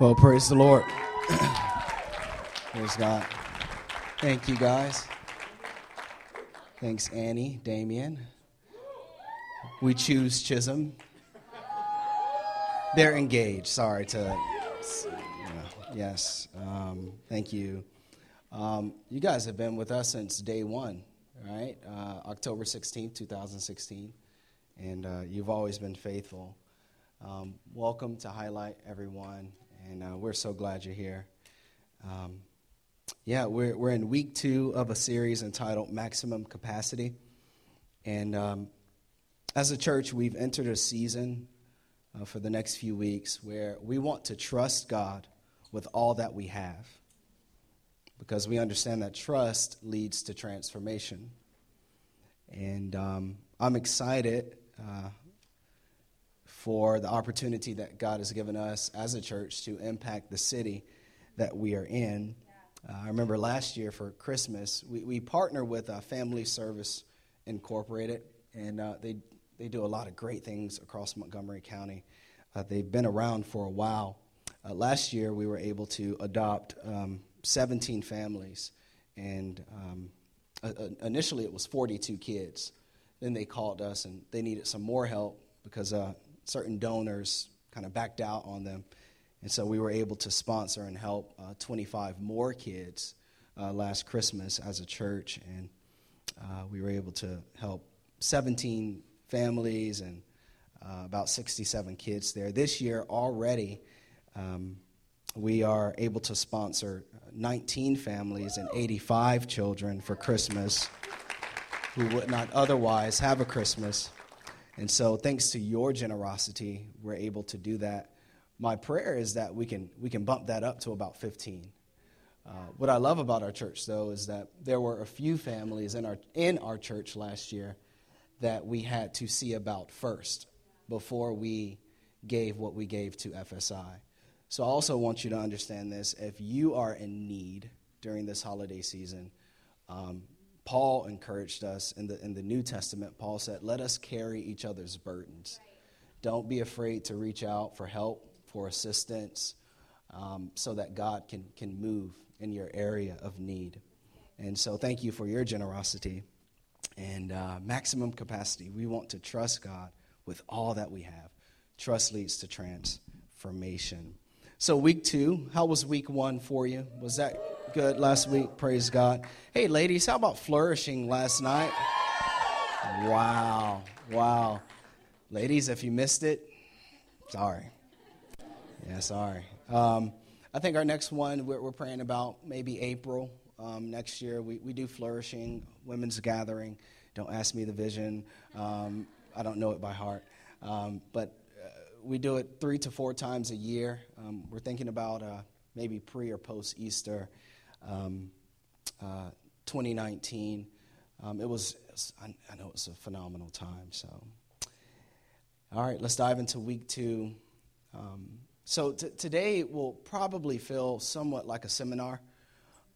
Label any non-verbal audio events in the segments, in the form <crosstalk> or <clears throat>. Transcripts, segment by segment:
Well, praise the Lord. <clears throat> praise God. Thank you, guys. Thanks, Annie, Damien. We choose Chisholm. They're engaged. Sorry to. yes. Um, thank you. Um, you guys have been with us since day one, right? Uh, October 16th, 2016. And uh, you've always been faithful. Um, welcome to Highlight, everyone and uh, we're so glad you're here. Um, yeah, we're, we're in week two of a series entitled Maximum Capacity. And um, as a church, we've entered a season uh, for the next few weeks where we want to trust God with all that we have because we understand that trust leads to transformation. And um, I'm excited uh, for the opportunity that God has given us as a church to impact the city that we are in. Uh, I remember last year for Christmas, we, we partner with uh, Family Service Incorporated, and uh, they, they do a lot of great things across Montgomery County. Uh, they've been around for a while. Uh, last year, we were able to adopt um, 17 families, and um, initially it was 42 kids. Then they called us and they needed some more help because uh, certain donors kind of backed out on them. And so we were able to sponsor and help uh, 25 more kids uh, last Christmas as a church. And uh, we were able to help 17 families and uh, about 67 kids there. This year already, um, we are able to sponsor 19 families and 85 children for Christmas who would not otherwise have a Christmas. And so, thanks to your generosity, we're able to do that. My prayer is that we can, we can bump that up to about 15. Uh, what I love about our church, though, is that there were a few families in our, in our church last year that we had to see about first before we gave what we gave to FSI. So I also want you to understand this. If you are in need during this holiday season, um, Paul encouraged us in the, in the New Testament. Paul said, Let us carry each other's burdens. Don't be afraid to reach out for help, for assistance, um, so that God can, can move in your area of need. And so, thank you for your generosity and uh, maximum capacity. We want to trust God with all that we have. Trust leads to transformation. So, week two, how was week one for you? Was that good last week. Praise God. Hey, ladies, how about flourishing last night? Wow. Wow. Ladies, if you missed it, sorry. Yeah, sorry. Um, I think our next one, we're, we're praying about maybe April um, next year. We, we do flourishing, women's gathering. Don't ask me the vision. Um, I don't know it by heart. Um, but uh, we do it three to four times a year. Um, we're thinking about uh, maybe pre or post Easter um, uh, 2019. Um, it was, I, know it was a phenomenal time. So, all right, let's dive into week two. Um, so, t- today will probably feel somewhat like a seminar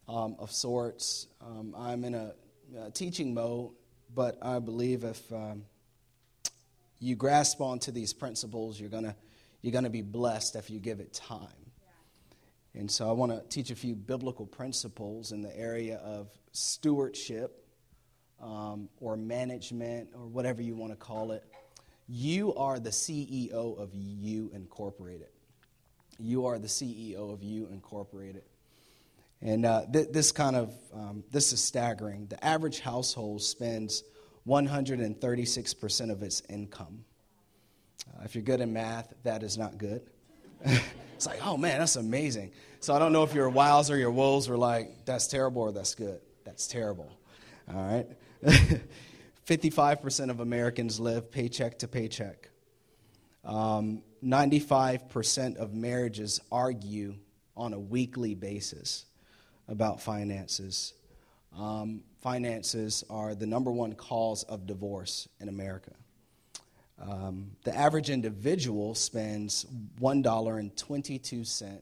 um, of sorts. Um, I'm in a, a, teaching mode, but I believe if um, you grasp onto these principles, you're going to you're going to be blessed if you give it time. And so I want to teach a few biblical principles in the area of stewardship um, or management or whatever you want to call it. You are the CEO of You Incorporated. You are the CEO of You Incorporated. And uh, th- this kind of, um, this is staggering. The average household spends 136% of its income. Uh, if you're good in math, that is not good. <laughs> It's like, oh man, that's amazing. So I don't know if your wows or your woes were like, that's terrible or that's good. That's terrible. All right? <laughs> 55% of Americans live paycheck to paycheck. Um, 95% of marriages argue on a weekly basis about finances. Um, finances are the number one cause of divorce in America. Um, the average individual spends $1.22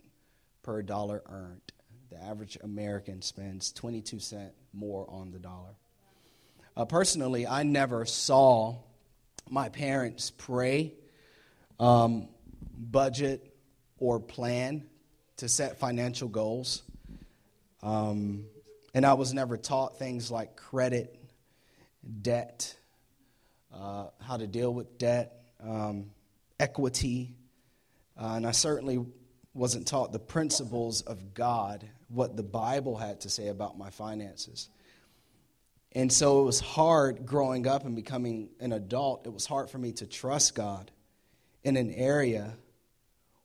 per dollar earned. The average American spends 22 cents more on the dollar. Uh, personally, I never saw my parents pray, um, budget, or plan to set financial goals. Um, and I was never taught things like credit, debt, uh, how to deal with debt, um, equity. Uh, and I certainly wasn't taught the principles of God, what the Bible had to say about my finances. And so it was hard growing up and becoming an adult. It was hard for me to trust God in an area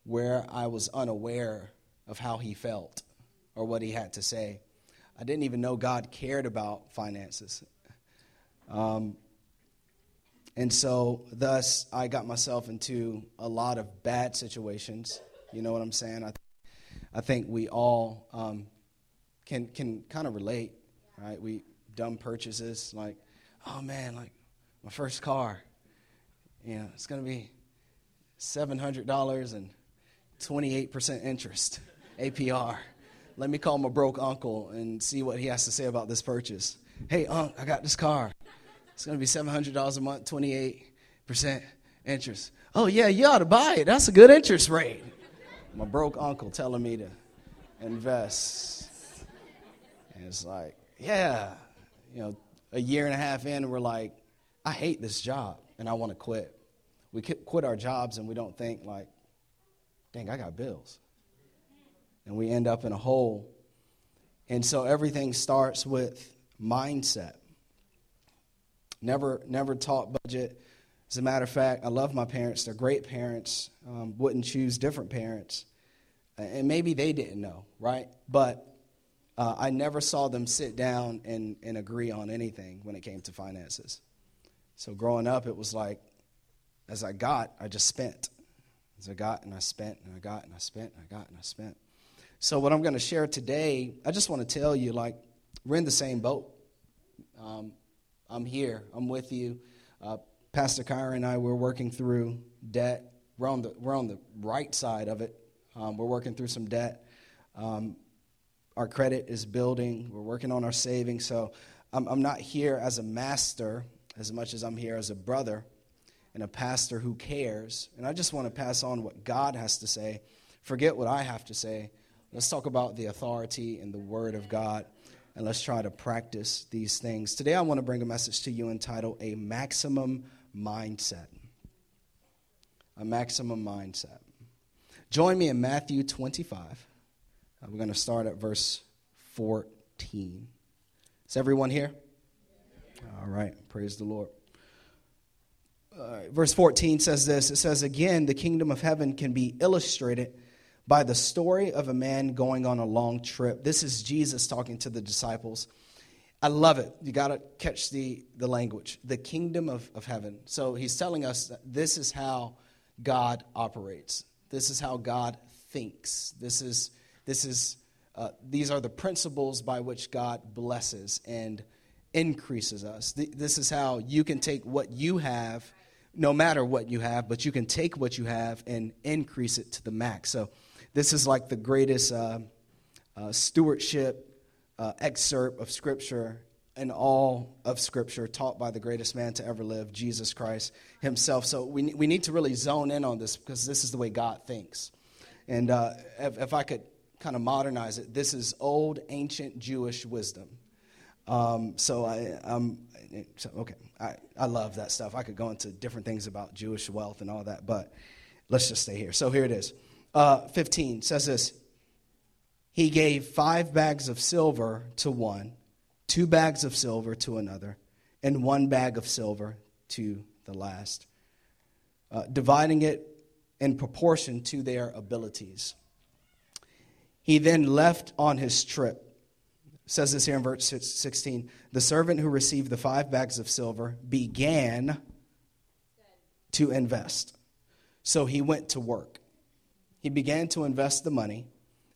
where I was unaware of how He felt or what He had to say. I didn't even know God cared about finances. Um, and so, thus, I got myself into a lot of bad situations. You know what I'm saying? I, I think we all um, can can kind of relate, right? We dumb purchases like, oh man, like my first car, you know, it's gonna be seven hundred dollars and twenty eight percent interest, APR. Let me call my broke uncle and see what he has to say about this purchase. Hey, unc, I got this car. It's going to be $700 a month, 28% interest. Oh, yeah, you ought to buy it. That's a good interest rate. My broke uncle telling me to invest. And it's like, yeah, you know, a year and a half in, we're like, I hate this job and I want to quit. We quit our jobs and we don't think, like, dang, I got bills. And we end up in a hole. And so everything starts with mindset. Never, never taught budget. As a matter of fact, I love my parents. They're great parents. Um, wouldn't choose different parents. And maybe they didn't know, right? But uh, I never saw them sit down and, and agree on anything when it came to finances. So growing up, it was like, as I got, I just spent. As I got and I spent and I got and I spent and I got and I spent. So what I'm going to share today, I just want to tell you, like, we're in the same boat. Um, I'm here. I'm with you. Uh, Pastor Kyra and I, we're working through debt. We're on the, we're on the right side of it. Um, we're working through some debt. Um, our credit is building. We're working on our savings. So I'm, I'm not here as a master as much as I'm here as a brother and a pastor who cares. And I just want to pass on what God has to say. Forget what I have to say. Let's talk about the authority and the Word of God and let's try to practice these things. Today, I want to bring a message to you entitled A Maximum Mindset. A Maximum Mindset. Join me in Matthew 25. Uh, we're going to start at verse 14. Is everyone here? All right. Praise the Lord. Uh, verse 14 says this it says, Again, the kingdom of heaven can be illustrated by the story of a man going on a long trip. This is Jesus talking to the disciples. I love it. You got to catch the, the language. The kingdom of, of heaven. So he's telling us that this is how God operates. This is how God thinks. This is, this is, uh, these are the principles by which God blesses and increases us. This is how you can take what you have, no matter what you have, but you can take what you have and increase it to the max. So this is like the greatest uh, uh, stewardship uh, excerpt of Scripture and all of Scripture taught by the greatest man to ever live, Jesus Christ Himself. So we, we need to really zone in on this because this is the way God thinks. And uh, if, if, I could kind of modernize it, this is old, ancient Jewish wisdom. Um, so I, I'm so, okay. I, I love that stuff. I could go into different things about Jewish wealth and all that, but let's just stay here. So here it is uh, 15 says this He gave five bags of silver to one, two bags of silver to another, and one bag of silver to the last, uh, dividing it in proportion to their abilities. He then left on his trip. says this here in verse 16 The servant who received the five bags of silver began to invest. So he went to work. He began to invest the money,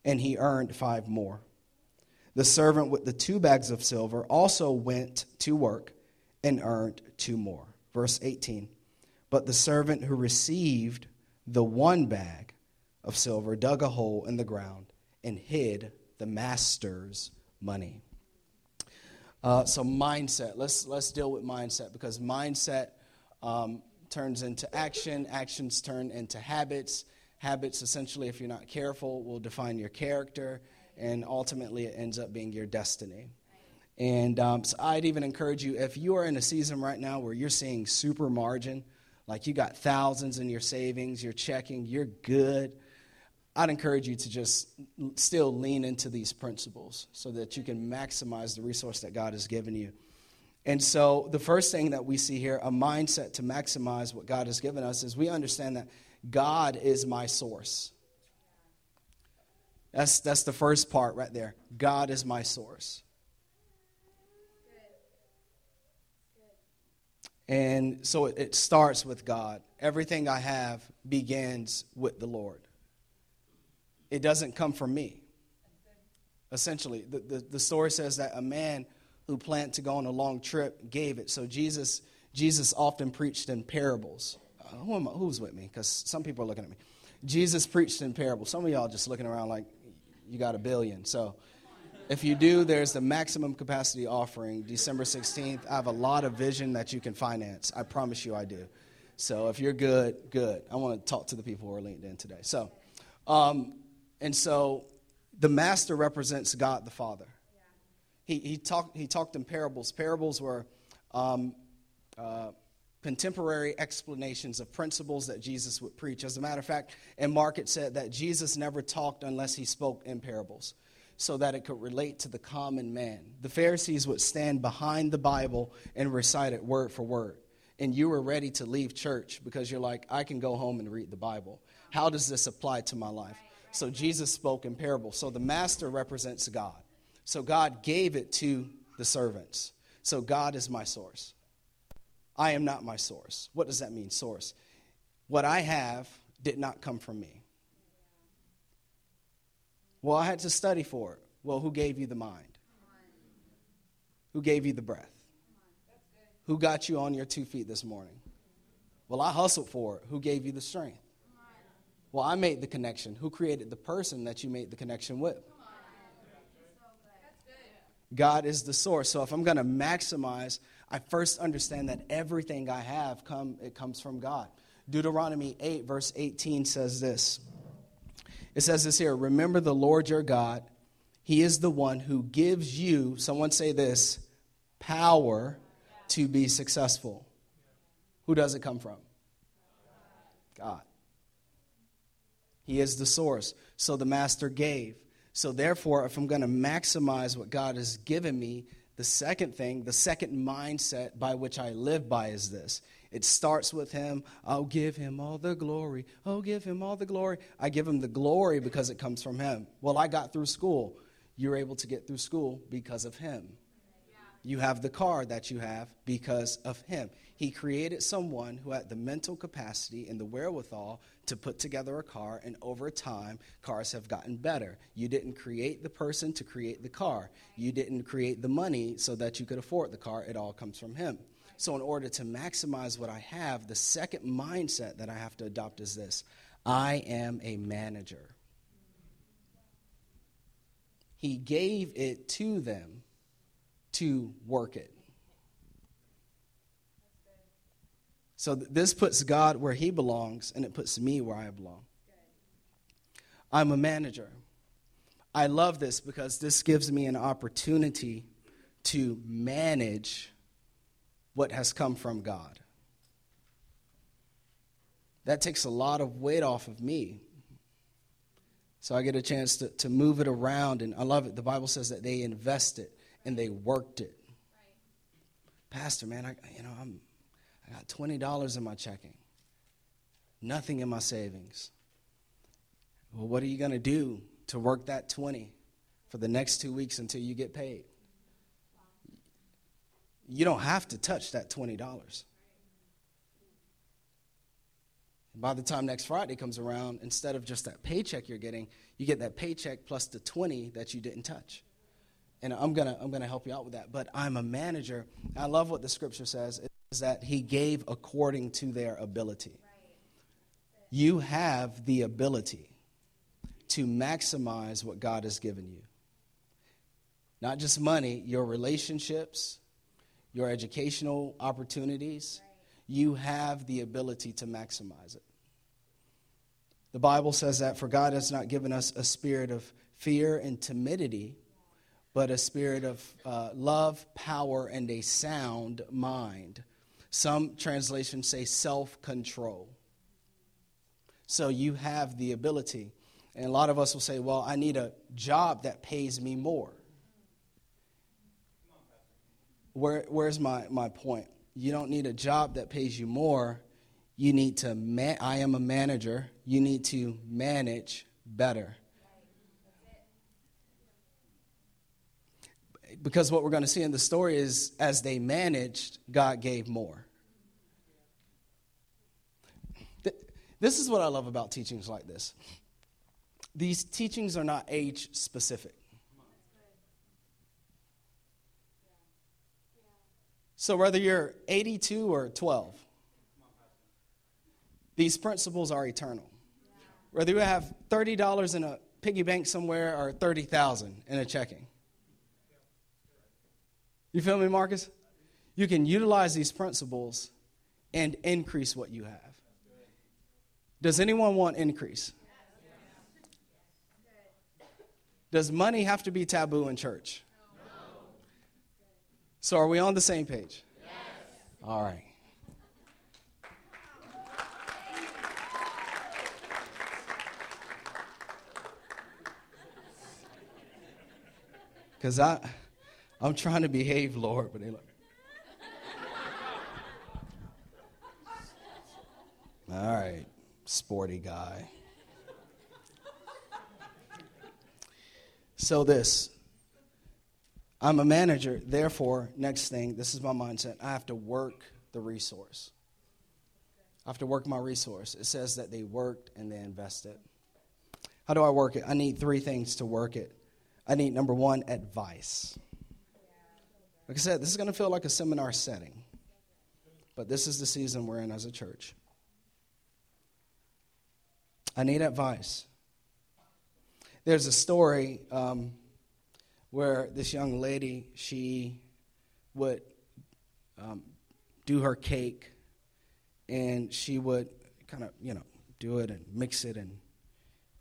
and he earned five more. The servant with the two bags of silver also went to work and earned two more. Verse 18. But the servant who received the one bag of silver dug a hole in the ground and hid the master's money. Uh, so mindset. Let's let's deal with mindset because mindset um, turns into action. Actions turn into habits Habits, essentially, if you're not careful, will define your character, and ultimately it ends up being your destiny. And um, so I'd even encourage you if you are in a season right now where you're seeing super margin, like you got thousands in your savings, you're checking, you're good. I'd encourage you to just still lean into these principles so that you can maximize the resource that God has given you. And so, the first thing that we see here, a mindset to maximize what God has given us, is we understand that God is my source. That's, that's the first part right there. God is my source. And so it, it starts with God. Everything I have begins with the Lord. It doesn't come from me. Essentially, the, the, the story says that a man who planned to go on a long trip gave it. So Jesus, Jesus often preached in parables. Who am I, who's with me? Because some people are looking at me. Jesus preached in parables. Some of y'all just looking around like you got a billion. So if you do, there's the maximum capacity offering, December 16th. I have a lot of vision that you can finance. I promise you I do. So if you're good, good. I want to talk to the people who are linked in today. So, um, and so the master represents God the Father. He, he, talked, he talked in parables. Parables were um, uh, contemporary explanations of principles that Jesus would preach. As a matter of fact, in Mark it said that Jesus never talked unless he spoke in parables so that it could relate to the common man. The Pharisees would stand behind the Bible and recite it word for word. And you were ready to leave church because you're like, I can go home and read the Bible. How does this apply to my life? So Jesus spoke in parables. So the master represents God. So God gave it to the servants. So God is my source. I am not my source. What does that mean, source? What I have did not come from me. Well, I had to study for it. Well, who gave you the mind? Who gave you the breath? Who got you on your two feet this morning? Well, I hustled for it. Who gave you the strength? Well, I made the connection. Who created the person that you made the connection with? God is the source. So if I'm going to maximize, I first understand that everything I have come it comes from God. Deuteronomy 8 verse 18 says this. It says this here Remember the Lord your God. He is the one who gives you, someone say this, power to be successful. Who does it come from? God. He is the source. So the master gave. So therefore, if I'm going to maximize what God has given me, the second thing, the second mindset by which I live by is this it starts with him. I'll give him all the glory. I'll give him all the glory. I give him the glory because it comes from him. Well, I got through school. You're able to get through school because of him. You have the car that you have because of him. He created someone who had the mental capacity and the wherewithal to put together a car, and over time, cars have gotten better. You didn't create the person to create the car, you didn't create the money so that you could afford the car. It all comes from him. So, in order to maximize what I have, the second mindset that I have to adopt is this I am a manager. He gave it to them to work it. So, th- this puts God where He belongs, and it puts me where I belong. I'm a manager. I love this because this gives me an opportunity to manage what has come from God. That takes a lot of weight off of me. So I get a chance to, to move it around, and I love it. The Bible says that they invested and they worked it. Right. Pastor, man, I, you know, I'm, I got $20 in my checking, nothing in my savings. Well, what are you going to do to work that 20 for the next two weeks until you get paid? you don't have to touch that $20. By the time next Friday comes around, instead of just that paycheck you're getting, you get that paycheck plus the 20 that you didn't touch. And I'm going to I'm to help you out with that. But I'm a manager. I love what the scripture says is that he gave according to their ability. You have the ability to maximize what God has given you. Not just money, your relationships, your educational opportunities, you have the ability to maximize it. The Bible says that for God has not given us a spirit of fear and timidity, but a spirit of uh, love, power, and a sound mind. Some translations say self control. So you have the ability. And a lot of us will say, well, I need a job that pays me more. Where, where's my, my point? You don't need a job that pays you more. You need to, man- I am a manager. You need to manage better. Because what we're going to see in the story is as they managed, God gave more. This is what I love about teachings like this. These teachings are not age specific. So, whether you're 82 or 12, these principles are eternal. Whether you have $30 in a piggy bank somewhere or 30,000 in a checking. You feel me, Marcus? You can utilize these principles and increase what you have. Does anyone want increase? Does money have to be taboo in church? So are we on the same page? All right. <laughs> Because I, I'm trying to behave, Lord, but they like. All right, sporty guy. So, this I'm a manager, therefore, next thing, this is my mindset I have to work the resource. I have to work my resource. It says that they worked and they invested. How do I work it? I need three things to work it. I need number one, advice. Like I said, this is going to feel like a seminar setting, but this is the season we're in as a church. I need advice. There's a story um, where this young lady she would um, do her cake, and she would kind of you know do it and mix it and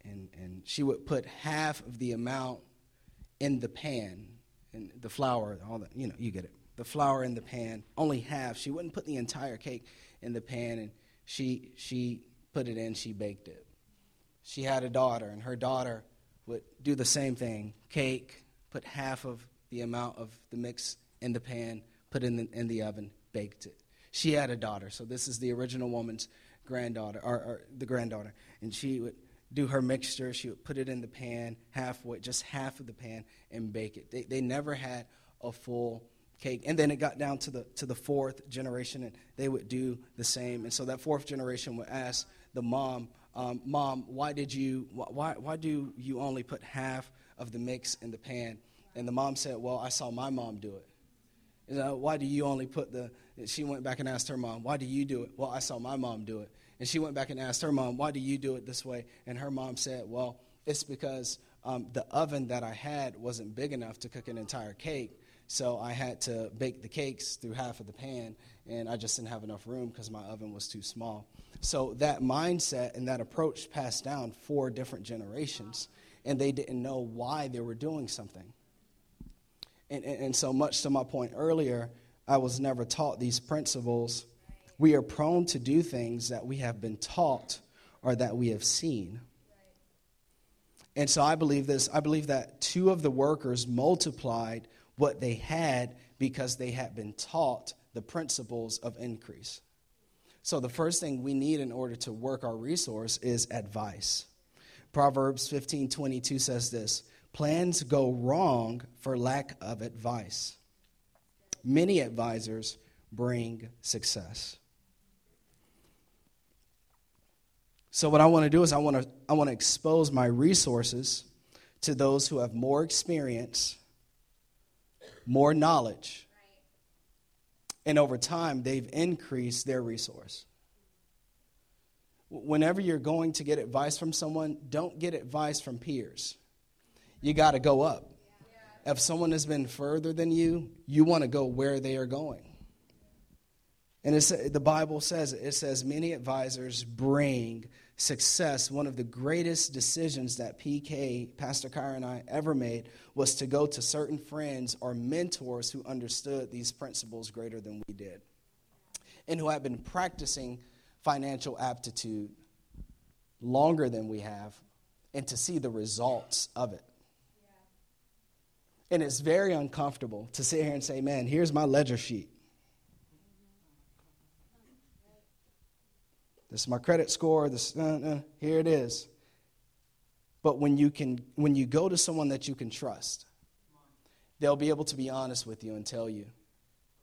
and and she would put half of the amount in the pan and the flour, all that, you know, you get it. The flour in the pan, only half. She wouldn't put the entire cake in the pan, and she she put it in. She baked it. She had a daughter, and her daughter would do the same thing: cake, put half of the amount of the mix in the pan, put in the, in the oven, baked it. She had a daughter, so this is the original woman's granddaughter, or, or the granddaughter, and she would do her mixture. She would put it in the pan, halfway, just half of the pan, and bake it. They, they never had a full cake. And then it got down to the, to the fourth generation, and they would do the same. And so that fourth generation would ask the mom, um, Mom, why did you, why, why do you only put half of the mix in the pan? And the mom said, Well, I saw my mom do it. You know, why do you only put the, she went back and asked her mom, Why do you do it? Well, I saw my mom do it. And she went back and asked her mom, Why do you do it this way? And her mom said, Well, it's because um, the oven that I had wasn't big enough to cook an entire cake. So I had to bake the cakes through half of the pan, and I just didn't have enough room because my oven was too small. So that mindset and that approach passed down four different generations, and they didn't know why they were doing something. And, and, and so, much to my point earlier, I was never taught these principles we are prone to do things that we have been taught or that we have seen. And so I believe this I believe that two of the workers multiplied what they had because they had been taught the principles of increase. So the first thing we need in order to work our resource is advice. Proverbs 15:22 says this, plans go wrong for lack of advice. Many advisors bring success. So what I want to do is I want to I want to expose my resources to those who have more experience, more knowledge. And over time they've increased their resource. Whenever you're going to get advice from someone, don't get advice from peers. You got to go up. If someone has been further than you, you want to go where they are going. And the Bible says it says many advisors bring success, one of the greatest decisions that PK, Pastor Kyra, and I ever made was to go to certain friends or mentors who understood these principles greater than we did and who had been practicing financial aptitude longer than we have and to see the results of it. And it's very uncomfortable to sit here and say, man, here's my ledger sheet. This is my credit score. This, uh, uh, here it is. But when you, can, when you go to someone that you can trust, they'll be able to be honest with you and tell you,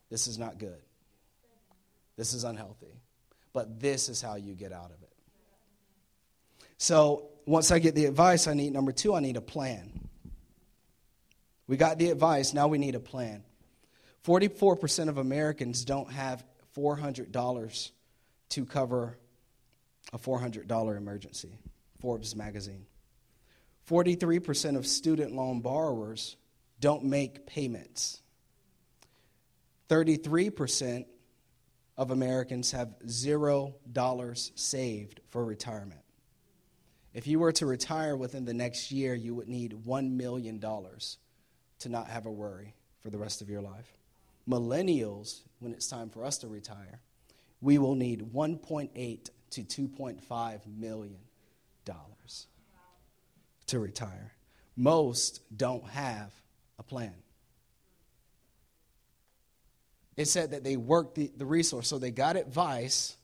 this is not good. This is unhealthy. But this is how you get out of it. So once I get the advice, I need number two, I need a plan. We got the advice, now we need a plan. 44% of Americans don't have $400 to cover a $400 emergency, Forbes magazine. 43% of student loan borrowers don't make payments. 33% of Americans have zero dollars saved for retirement. If you were to retire within the next year, you would need $1 million to not have a worry for the rest of your life. Millennials, when it's time for us to retire, we will need 1.8 to 2.5 million dollars to retire. Most don't have a plan. It said that they worked the, the resource, so they got advice,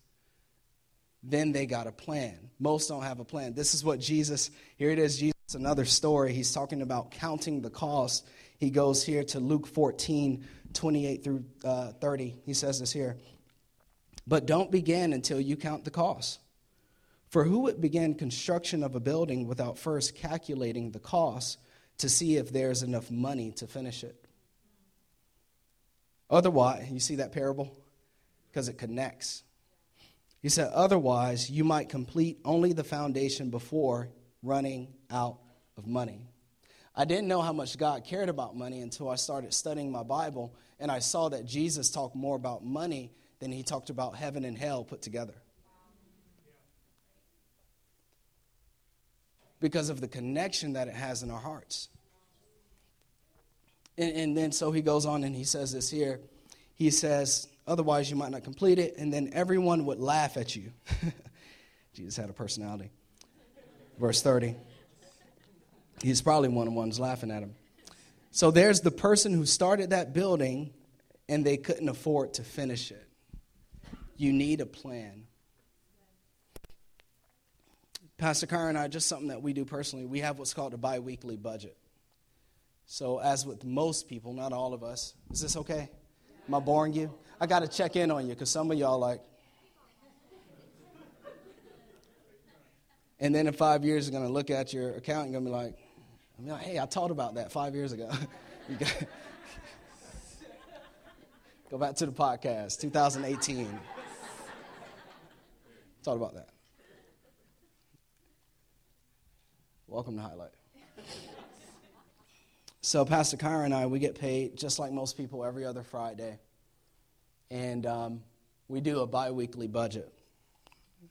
then they got a plan. Most don't have a plan. This is what Jesus, here it is, Jesus, another story. He's talking about counting the cost. He goes here to Luke 14, 28 through uh, 30. He says this here. But don't begin until you count the cost. For who would begin construction of a building without first calculating the cost to see if there's enough money to finish it? Otherwise, you see that parable? Because it connects. He said, otherwise, you might complete only the foundation before running out of money. I didn't know how much God cared about money until I started studying my Bible and I saw that Jesus talked more about money than he talked about heaven and hell put together. Because of the connection that it has in our hearts. And, and then so he goes on and he says this here. He says, Otherwise, you might not complete it, and then everyone would laugh at you. <laughs> Jesus had a personality. Verse 30. He's probably one of the ones laughing at him. So there's the person who started that building and they couldn't afford to finish it. You need a plan. Pastor Carr and I, just something that we do personally, we have what's called a bi weekly budget. So, as with most people, not all of us, is this okay? Am I boring you? I got to check in on you because some of y'all like. And then in five years, you're going to look at your account and going to be like, I'm like, hey, I taught about that five years ago. <laughs> <laughs> Go back to the podcast, 2018. Thought about that. Welcome to Highlight. So, Pastor Kyra and I, we get paid just like most people every other Friday and um, we do a bi weekly budget.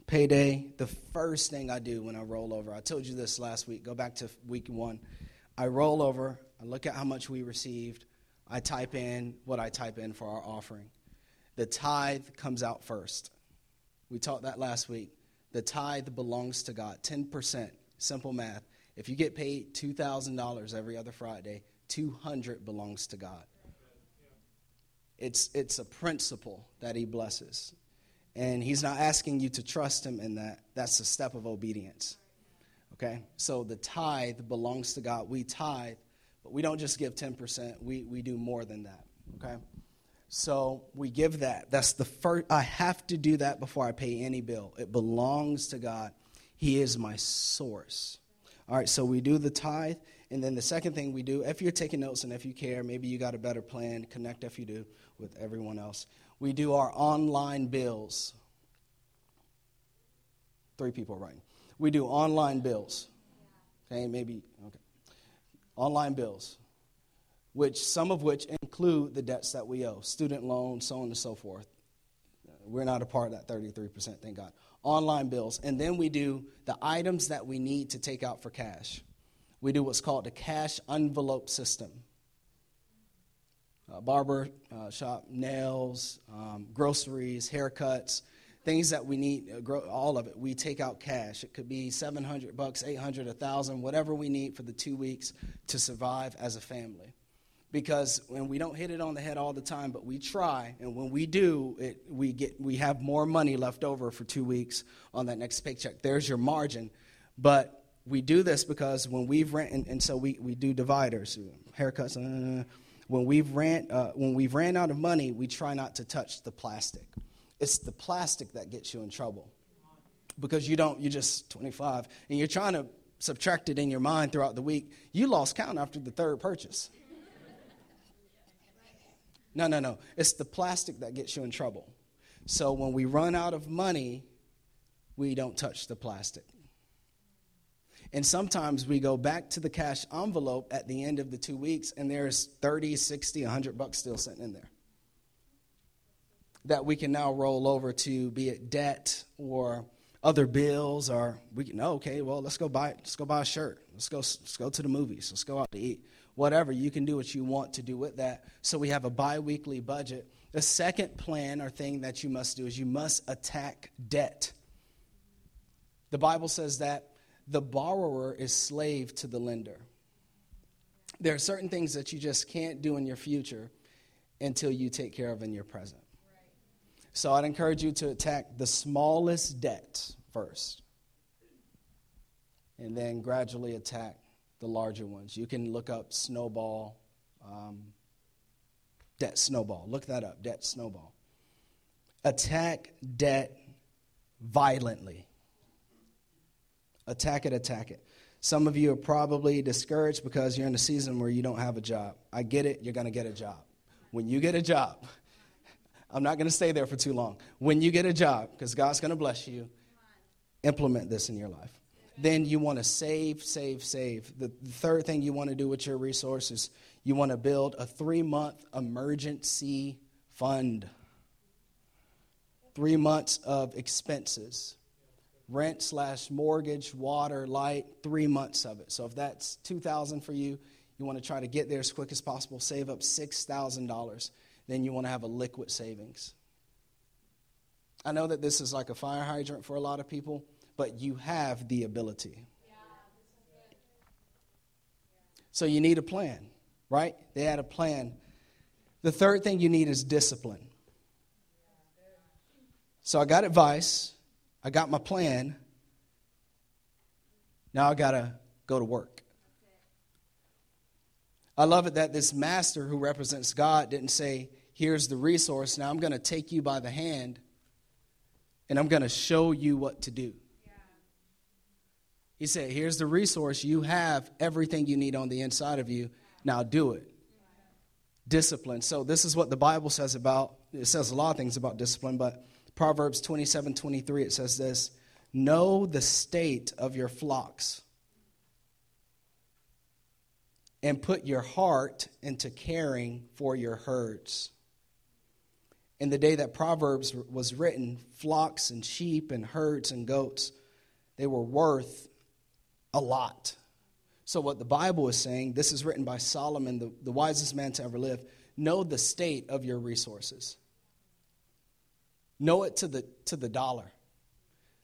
Payday, the first thing I do when I roll over, I told you this last week, go back to week one. I roll over, I look at how much we received, I type in what I type in for our offering. The tithe comes out first. We taught that last week. The tithe belongs to God, 10%, simple math. If you get paid $2,000 every other Friday, 200 belongs to God. It's, it's a principle that he blesses. And he's not asking you to trust him in that. That's a step of obedience. Okay? So the tithe belongs to God. We tithe, but we don't just give 10%, we, we do more than that. Okay? So we give that. That's the first, I have to do that before I pay any bill. It belongs to God. He is my source. All right, so we do the tithe. And then the second thing we do, if you're taking notes and if you care, maybe you got a better plan, connect if you do with everyone else. We do our online bills. Three people writing. We do online bills. Okay, maybe, okay. Online bills, which some of which include the debts that we owe, student loans, so on and so forth. We're not a part of that 33%, thank God. online bills, and then we do the items that we need to take out for cash. We do what's called the cash envelope system. Uh, barber uh, shop, nails, um, groceries, haircuts, things that we need, uh, all of it. We take out cash. It could be 700 bucks, 800, 1000, whatever we need for the 2 weeks to survive as a family. Because when we don't hit it on the head all the time, but we try, and when we do, it, we get we have more money left over for 2 weeks on that next paycheck. There's your margin. But we do this because when we've ran, and, and so we, we do dividers, haircuts. Uh, when we've ran uh, when we've ran out of money, we try not to touch the plastic. It's the plastic that gets you in trouble because you don't, you're just 25 and you're trying to subtract it in your mind throughout the week. You lost count after the third purchase. No, no, no. It's the plastic that gets you in trouble. So when we run out of money, we don't touch the plastic. And sometimes we go back to the cash envelope at the end of the two weeks and there's 30, 60, 100 bucks still sitting in there that we can now roll over to be it debt or other bills or we can oh, okay well let's go buy let's go buy a shirt let's go let's go to the movies let's go out to eat whatever you can do what you want to do with that. So we have a biweekly budget. The second plan or thing that you must do is you must attack debt. The bible says that the borrower is slave to the lender. There are certain things that you just can't do in your future until you take care of in your present. So I'd encourage you to attack the smallest debt first, and then gradually attack the larger ones. You can look up snowball, um, debt snowball. Look that up, debt snowball. Attack debt violently. Attack it, attack it. Some of you are probably discouraged because you're in a season where you don't have a job. I get it, you're going to get a job. When you get a job, <laughs> I'm not going to stay there for too long. When you get a job, because God's going to bless you, implement this in your life. Then you want to save, save, save. The, third thing you want to do with your resources, you want to build a three month emergency fund. Three months of expenses rent slash mortgage, water, light, three months of it. So if that's 2000 for you, you want to try to get there as quick as possible, save up $6,000 then you want to have a liquid savings. I know that this is like a fire hydrant for a lot of people, but you have the ability. So you need a plan, right? They had a plan. The third thing you need is discipline. So I got advice, I got my plan. Now I got to go to work. I love it that this master who represents God didn't say, here's the resource. Now I'm going to take you by the hand and I'm going to show you what to do. He said, Here's the resource. You have everything you need on the inside of you. Now do it. Discipline. So, this is what the Bible says about it says a lot of things about discipline, but Proverbs 27 23, it says this Know the state of your flocks and put your heart into caring for your herds in the day that Proverbs was written, flocks and sheep and herds and goats, they were worth a lot. So, what the Bible is saying, this is written by Solomon, the, the wisest man to ever live. Know the state of your resources. Know it to the, to the dollar.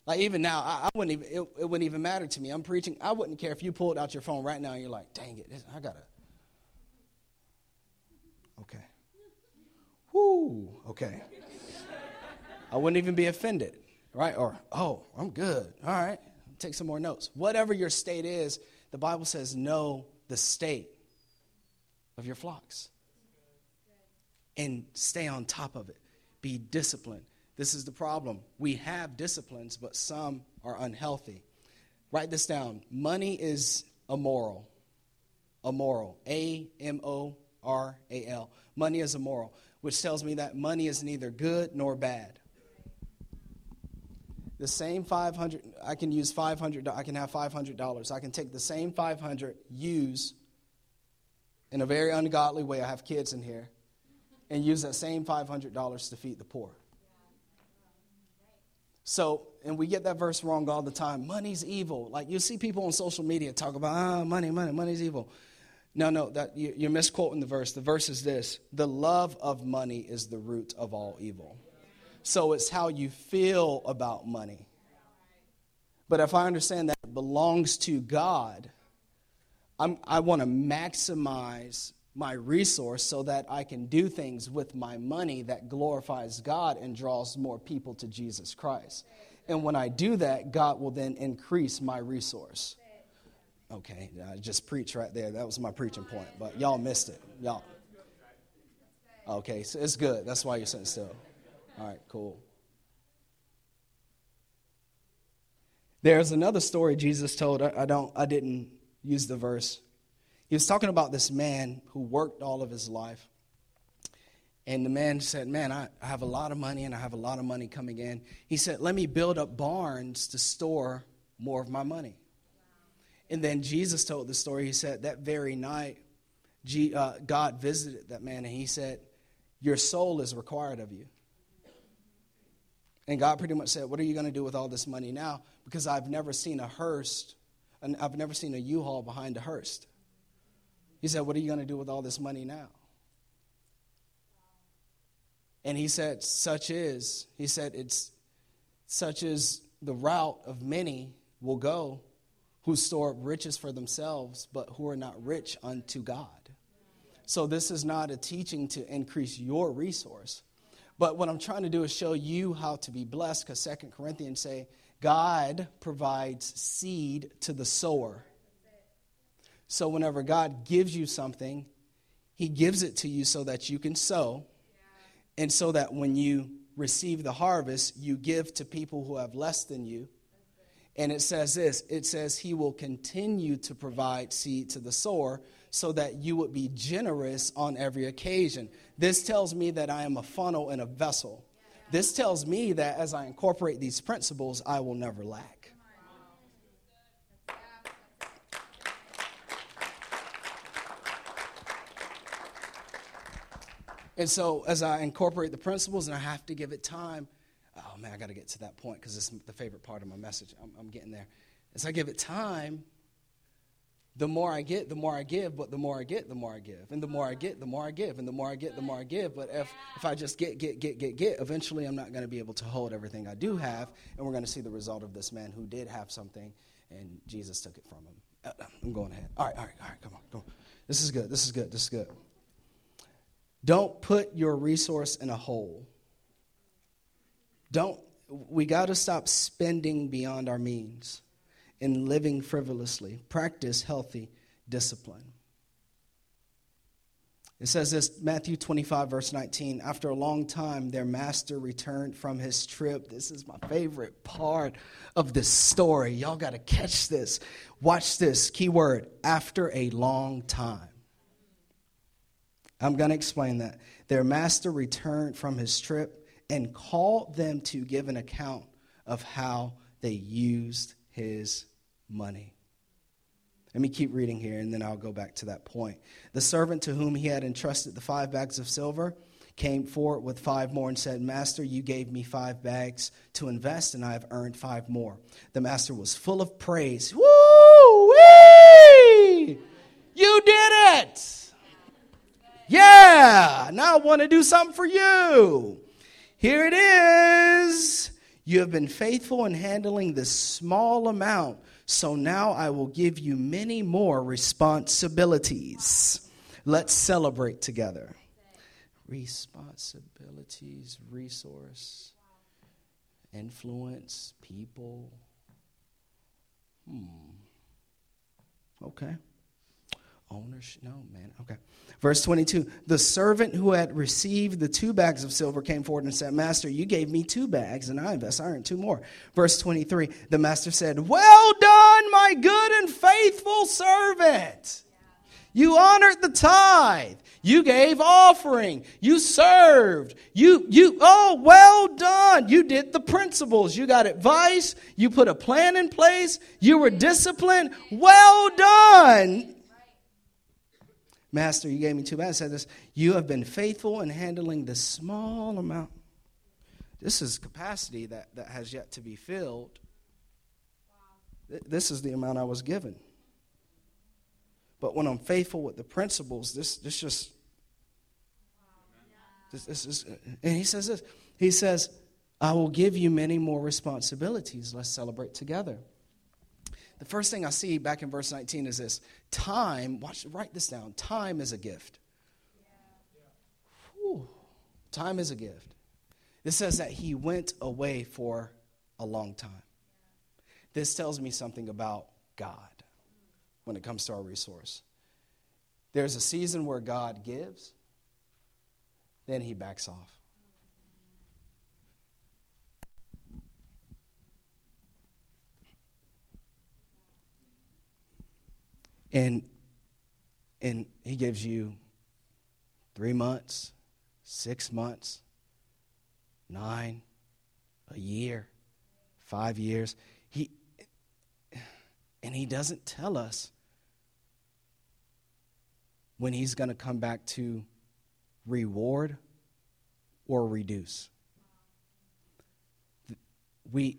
Like even now, I, I wouldn't even, it, it, wouldn't even matter to me. I'm preaching. I wouldn't care if you pulled out your phone right now and you're like, dang it, I gotta. Okay. Whoo, okay. I wouldn't even be offended, right? Or, oh, I'm good. All right, take some more notes. Whatever your state is, the Bible says know the state of your flocks and stay on top of it. Be disciplined. This is the problem. We have disciplines, but some are unhealthy. Write this down. Money is immoral. Immoral. A M O R A L. Money is immoral which tells me that money is neither good nor bad. The same 500, I can use 500, I can have $500. I can take the same 500, use in a very ungodly way, I have kids in here, and use that same $500 to feed the poor. So, and we get that verse wrong all the time. Money's evil. Like you see people on social media talk about, ah, money, money, money's evil. No, no, that you're misquoting the verse. The verse is this: the love of money is the root of all evil. So it's how you feel about money. But if I understand that it belongs to God, I'm, i want to maximize my resource so that I can do things with my money that glorifies God and draws more people to Jesus Christ. And when I do that, God will then increase my resource. Okay, I just preached right there. That was my preaching point, but y'all missed it. Y'all. Okay, so it's good. That's why you're sitting still. All right, cool. There's another story Jesus told. I don't I didn't use the verse. He was talking about this man who worked all of his life. And the man said, Man, I, have a lot of money and I have a lot of money coming in. He said, Let me build up barns to store more of my money. And then Jesus told the story. He said, That very night, uh, God visited that man and he said, Your soul is required of you. And God pretty much said, What are you going to do with all this money now? Because I've never seen a hearse, and I've never seen a U Haul behind a hearse. He said, What are you going to do with all this money now? And he said, Such is, he said, it's such is the route of many will go who store up riches for themselves, but who are not rich unto God. So this is not a teaching to increase your resource. But what I'm trying to do is show you how to be blessed, because Second Corinthians say, God provides seed to the sower. So whenever God gives you something, He gives it to you so that you can sow, and so that when you receive the harvest, you give to people who have less than you. And it says this it says, He will continue to provide seed to the sower so that you would be generous on every occasion. This tells me that I am a funnel and a vessel. This tells me that as I incorporate these principles, I will never lack. And so, as I incorporate the principles, and I have to give it time, oh man, I got to get to that point because it's the favorite part of my message. I'm, I'm, getting there. As I give it time, the more I get, the more I give, but the more I get, the more I give. And the more I get, the more I give. And the more I get, the more I give. But if, if I just get, get, get, get, get, eventually I'm not going to be able to hold everything I do have. And we're going to see the result of this man who did have something, and Jesus took it from him. Uh, I'm going ahead. All right, all right, all right, come on, come on. This is good, this is good, this is good. Don't put your resource in a hole. Don't, we got to stop spending beyond our means and living frivolously. Practice healthy discipline. It says this Matthew 25, verse 19. After a long time, their master returned from his trip. This is my favorite part of this story. Y'all got to catch this. Watch this keyword after a long time. I'm going to explain that. Their master returned from his trip and called them to give an account of how they used his money. Let me keep reading here and then I'll go back to that point. The servant to whom he had entrusted the five bags of silver came forward with five more and said, Master, you gave me five bags to invest, and I have earned five more. The master was full of praise. Woo! You did it! Yeah, now I want to do something for you. Here it is. You have been faithful in handling this small amount, so now I will give you many more responsibilities. Let's celebrate together. Responsibilities, resource, influence, people. Hmm. Okay. Ownership. No, man. Okay. Verse 22 The servant who had received the two bags of silver came forward and said, Master, you gave me two bags, and I invest. I earned two more. Verse 23 The master said, Well done, my good and faithful servant. You honored the tithe. You gave offering. You served. You, you, oh, well done. You did the principles. You got advice. You put a plan in place. You were disciplined. Well done. Master, you gave me two bags. said this, you have been faithful in handling this small amount. this is capacity that, that has yet to be filled. Wow. This is the amount I was given. But when I'm faithful with the principles, this, this just, this, this is, and he says this, he says, I will give you many more responsibilities. Let's celebrate together. The first thing I see back in verse 19 is this time, watch, write this down. Time is a gift. Whew, time is a gift. This says that he went away for a long time. This tells me something about God when it comes to our resource. There's a season where God gives, then he backs off. And and he gives you three months, six months, nine, a year, five years. He and he doesn't tell us when he's going to come back to reward or reduce. We,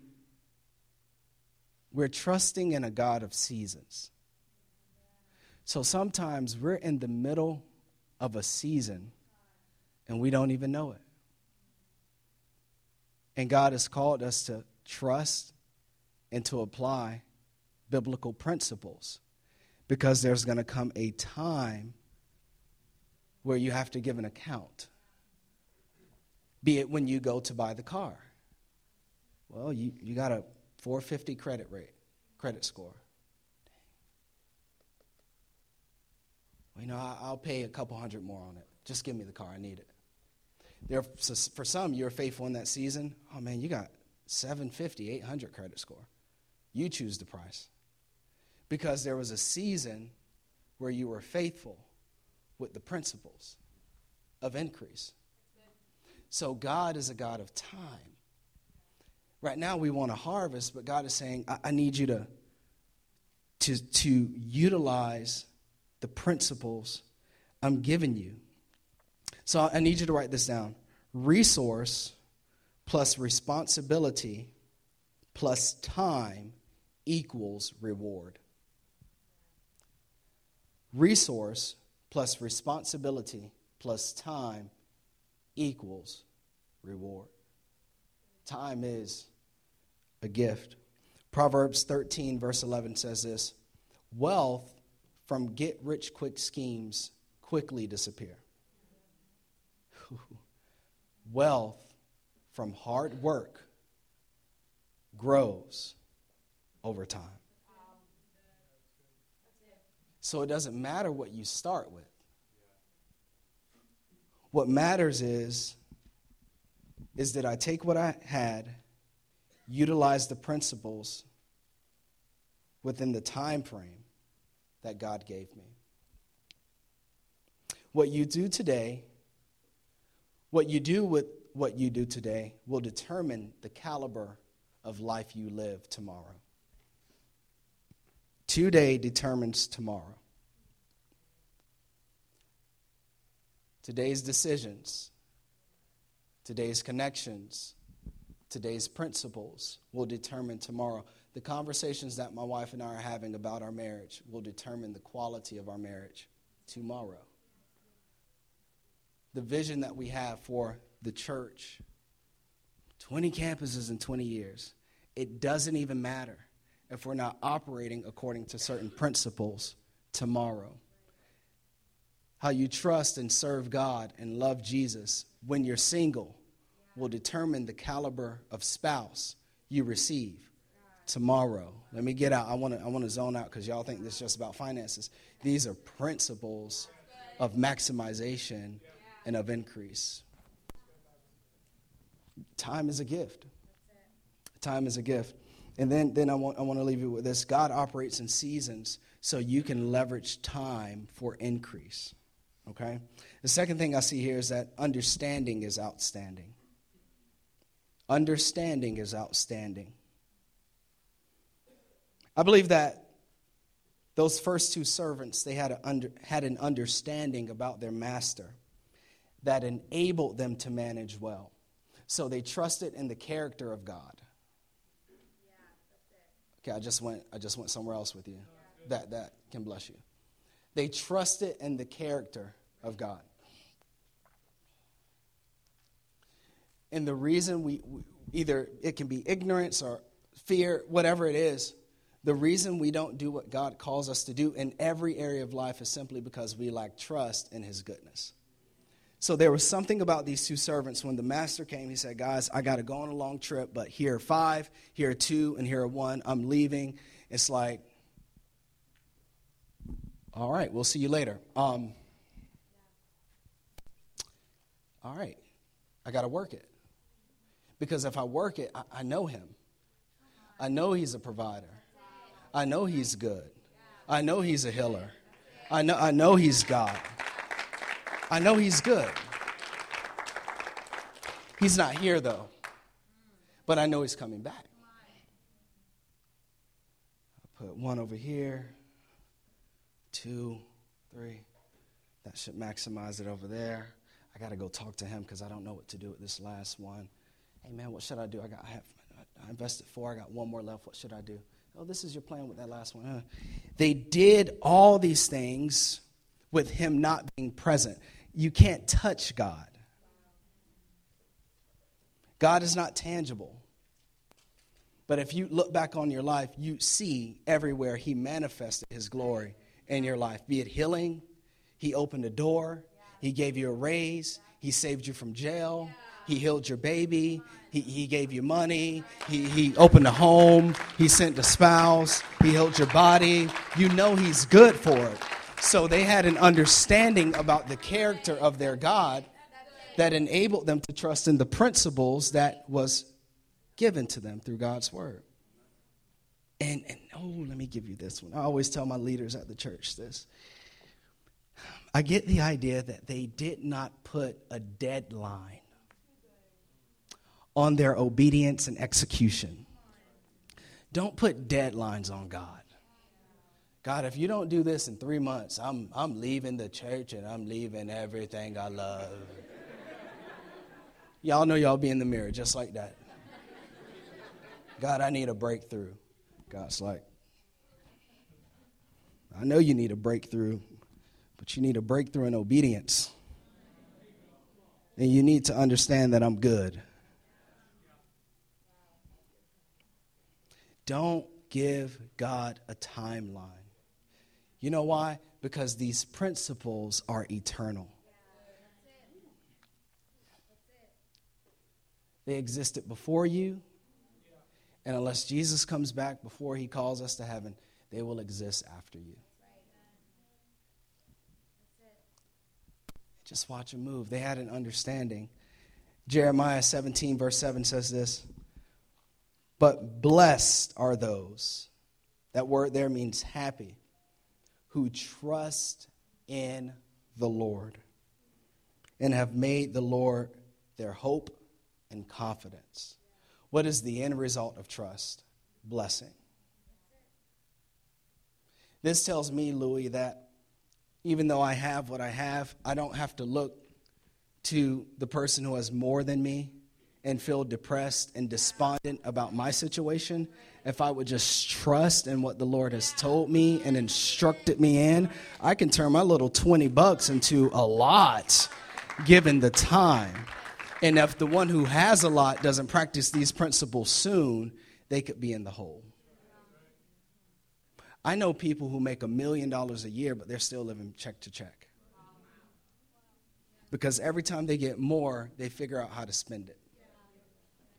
we're trusting in a God of seasons. So sometimes we're in the middle of a season and we don't even know it. And God has called us to trust and to apply biblical principles because there's going to come a time where you have to give an account. Be it when you go to buy the car. Well, you, you got a 450 credit rate, credit score. You know, I'll pay a couple hundred more on it. Just give me the car. I need it. There, for some, you're faithful in that season. Oh man, you got 750, 800 credit score. You choose the price. Because there was a season where you were faithful with the principles of increase. So God is a God of time. Right now we want to harvest, but God is saying, I, I need you to, to, to utilize the principles I'm giving you. So I need you to write this down. Resource plus responsibility plus time equals reward. Resource plus responsibility plus time equals reward. Time is a gift. Proverbs 13, verse 11 says this Wealth from get rich quick schemes quickly disappear. <laughs> Wealth from hard work grows over time. So it doesn't matter what you start with. What matters is is that I take what I had, utilize the principles within the time frame that God gave me. What you do today, what you do with what you do today will determine the caliber of life you live tomorrow. Today determines tomorrow. Today's decisions, today's connections, today's principles will determine tomorrow. The conversations that my wife and I are having about our marriage will determine the quality of our marriage tomorrow. The vision that we have for the church 20 campuses in 20 years. It doesn't even matter if we're not operating according to certain principles tomorrow. How you trust and serve God and love Jesus when you're single will determine the caliber of spouse you receive tomorrow. Let me get out. I want to I want to zone out because y'all think this is just about finances. These are principles of maximization and of increase. Time is a gift. Time is a gift. And then, then I, want, I want to leave you with this God operates in seasons so you can leverage time for increase. Okay? The second thing I see here is that understanding is outstanding. Understanding is outstanding. I believe that those first two servants, they had, under, had an understanding about their master that enabled them to manage well. So they trusted in the character of God. Okay, I just went I just went somewhere else with you. That that can bless you. They trusted in the character of God. And the reason we, we either it can be ignorance or fear, whatever it is, the reason we don't do what God calls us to do in every area of life is simply because we lack trust in His goodness. So there was something about these two servants. When the master came, he said, Guys, I got to go on a long trip, but here are five, here are two, and here are one. I'm leaving. It's like, all right, we'll see you later. Um, all right, I got to work it. Because if I work it, I, I know him. I know he's a provider. I know he's good. I know he's a healer. I know, I know he's God. I know he's good. He's not here, though. But I know he's coming back. I put one over here, two, three. That should maximize it over there. I got to go talk to him because I don't know what to do with this last one. Hey, man, what should I do? I, got, I, have, I invested four. I got one more left. What should I do? Oh, this is your plan with that last one. Huh? They did all these things with him not being present you can't touch God. God is not tangible. But if you look back on your life, you see everywhere He manifested His glory in your life. Be it healing, He opened a door, He gave you a raise, He saved you from jail, He healed your baby, He, he gave you money, he, he opened a home, He sent a spouse, He healed your body. You know He's good for it. So they had an understanding about the character of their God that enabled them to trust in the principles that was given to them through God's word. And, and oh, let me give you this one. I always tell my leaders at the church this. I get the idea that they did not put a deadline on their obedience and execution. Don't put deadlines on God. God, if you don't do this in three months, I'm, I'm leaving the church and I'm leaving everything I love. y'all know y'all be in the mirror just like that. God, I need a breakthrough. God's like, I know you need a breakthrough, but you need a breakthrough in obedience. And you need to understand that I'm good. Don't give God a timeline. You know why? Because these principles are eternal. They existed before you. And unless Jesus comes back before he calls us to heaven, they will exist after you. Just watch them move. They had an understanding. Jeremiah 17, verse 7 says this But blessed are those. That word there means happy who trust in the Lord and have made the Lord their hope and confidence. What is the end result of trust? Blessing. This tells me, Louis, that even though I have what I have, I don't have to look to the person who has more than me and feel depressed and despondent about my situation if I would just trust in what the Lord has told me and instructed me in, I can turn my little 20 bucks into a lot given the time. And if the one who has a lot doesn't practice these principles soon, they could be in the hole. I know people who make a million dollars a year, but they're still living check to check. Because every time they get more, they figure out how to spend it.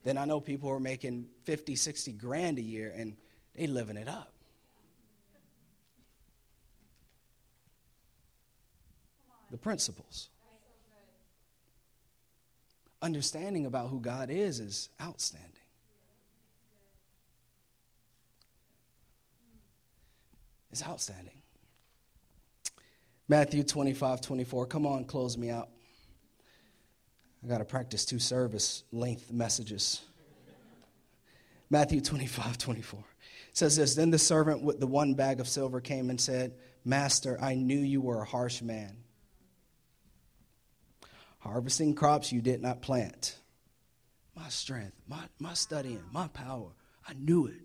Then I know people are making 50, 60 grand a year and they living it up. The principles. Understanding about who God is is outstanding. It's outstanding. Matthew 25, 24. Come on, close me out. I got to practice two service length messages. Matthew 25, 24 says this Then the servant with the one bag of silver came and said, Master, I knew you were a harsh man, harvesting crops you did not plant, my strength, my, my studying, my power. I knew it.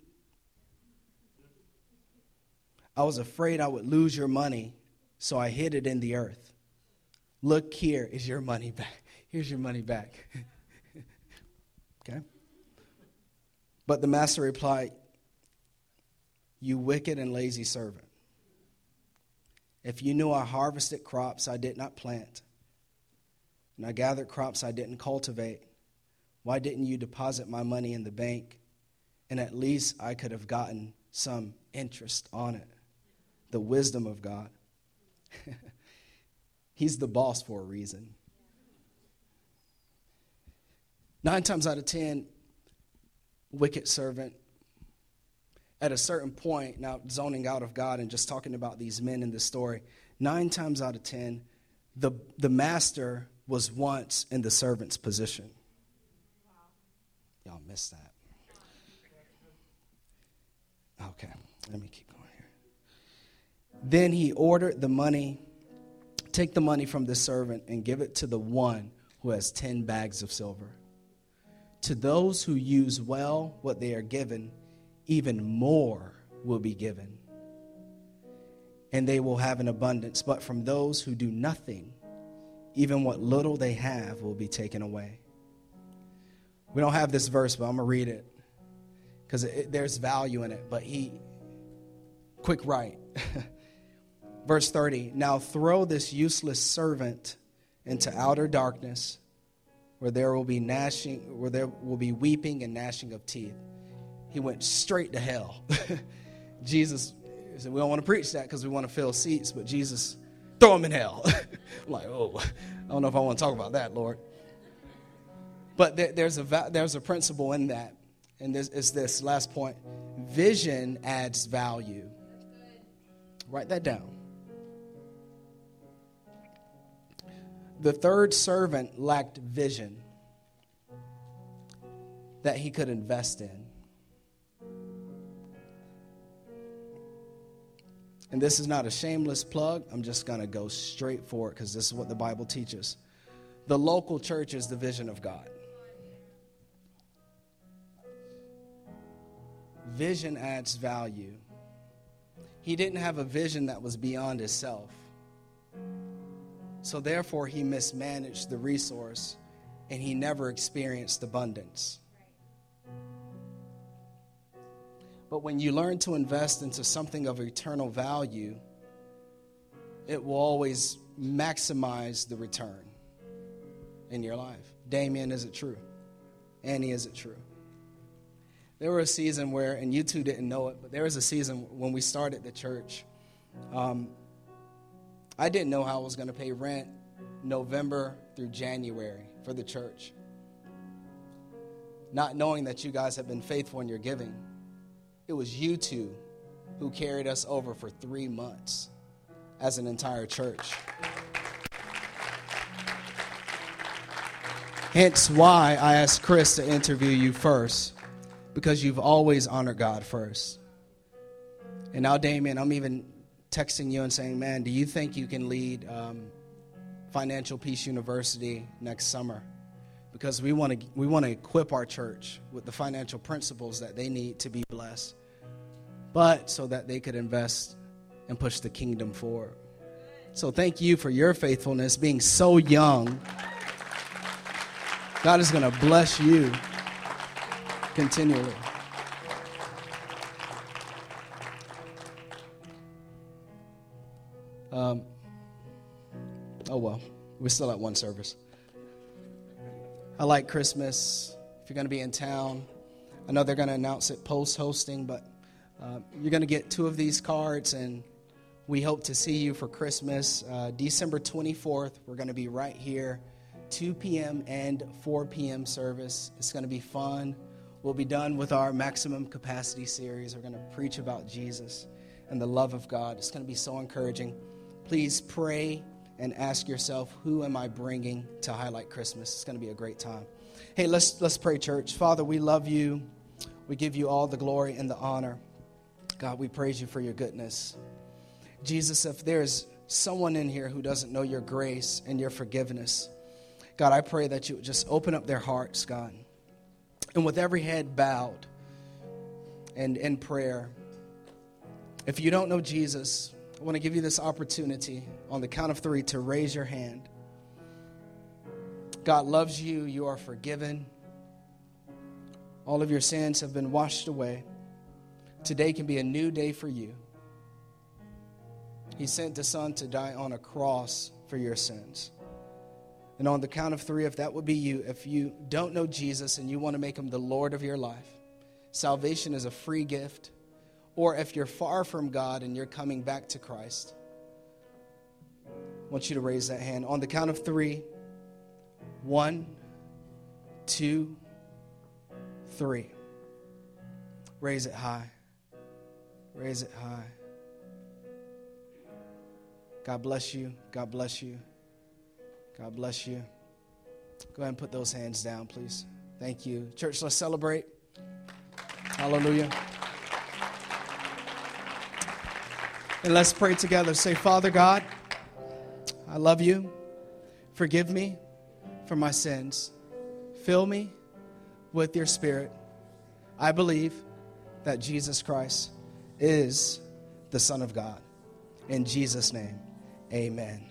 I was afraid I would lose your money, so I hid it in the earth. Look here is your money back. Here's your money back. <laughs> okay? But the master replied, You wicked and lazy servant. If you knew I harvested crops I did not plant, and I gathered crops I didn't cultivate, why didn't you deposit my money in the bank? And at least I could have gotten some interest on it. The wisdom of God. <laughs> He's the boss for a reason. Nine times out of ten, wicked servant, at a certain point, now zoning out of God and just talking about these men in this story, nine times out of ten, the, the master was once in the servant's position. Y'all missed that. Okay, let me keep going here. Then he ordered the money, take the money from the servant and give it to the one who has 10 bags of silver. To those who use well what they are given, even more will be given. And they will have an abundance. But from those who do nothing, even what little they have will be taken away. We don't have this verse, but I'm going to read it because there's value in it. But he, quick right. <laughs> Verse 30 Now throw this useless servant into outer darkness where there will be gnashing, where there will be weeping and gnashing of teeth. He went straight to hell. <laughs> Jesus said, We don't want to preach that because we want to fill seats, but Jesus, throw him in hell. <laughs> I'm like, oh, I don't know if I want to talk about that, Lord. But there, there's, a, there's a principle in that, and this is this last point vision adds value. Write that down. The third servant lacked vision that he could invest in. And this is not a shameless plug. I'm just going to go straight for it because this is what the Bible teaches. The local church is the vision of God. Vision adds value. He didn't have a vision that was beyond himself. So therefore, he mismanaged the resource and he never experienced abundance. But when you learn to invest into something of eternal value, it will always maximize the return in your life. Damien, is it true? Annie, is it true? there was a season where, and you two didn't know it, but there was a season when we started the church. Um, I didn't know how I was going to pay rent November through January for the church. Not knowing that you guys have been faithful in your giving. It was you two who carried us over for three months as an entire church. Hence why I asked Chris to interview you first because you've always honored God first. And now, Damien, I'm even texting you and saying, man, do you think you can lead um, Financial Peace University next summer? Because we want to we want to equip our church with the financial principles that they need to be blessed, but so that they could invest and push the kingdom forward. So thank you for your faithfulness, being so young. God is going to bless you continually. Um, oh, well, we're still at one service. I like Christmas. If you're going to be in town, I know they're going to announce it post hosting, but uh, you're going to get two of these cards, and we hope to see you for Christmas. Uh, December 24th, we're going to be right here, 2 p.m. and 4 p.m. service. It's going to be fun. We'll be done with our maximum capacity series. We're going to preach about Jesus and the love of God. It's going to be so encouraging. Please pray and ask yourself, who am I bringing to highlight Christmas? It's going to be a great time. Hey, let's let's pray, church. Father, we love you. We give you all the glory and the honor. God, we praise you for your goodness. Jesus, if there's someone in here who doesn't know your grace and your forgiveness, God, I pray that you would just open up their hearts, God And with every head bowed and in prayer, if you don't know Jesus, I want to give you this opportunity on the count of three to raise your hand. God loves you, you are forgiven. All of your sins have been washed away. Today can be a new day for you. He sent the Son to die on a cross for your sins. And on the count of three, if that would be you, if you don't know Jesus and you want to make him the Lord of your life, salvation is a free gift. Or if you're far from God and you're coming back to Christ, I want you to raise that hand. On the count of three one, two, three. Raise it high. Raise it high. God bless you. God bless you. God bless you. Go ahead and put those hands down, please. Thank you. Church, let's celebrate. Hallelujah. And let's pray together. Say, Father God, I love you. Forgive me for my sins. Fill me with your spirit. I believe that Jesus Christ is the Son of God. In Jesus' name, amen.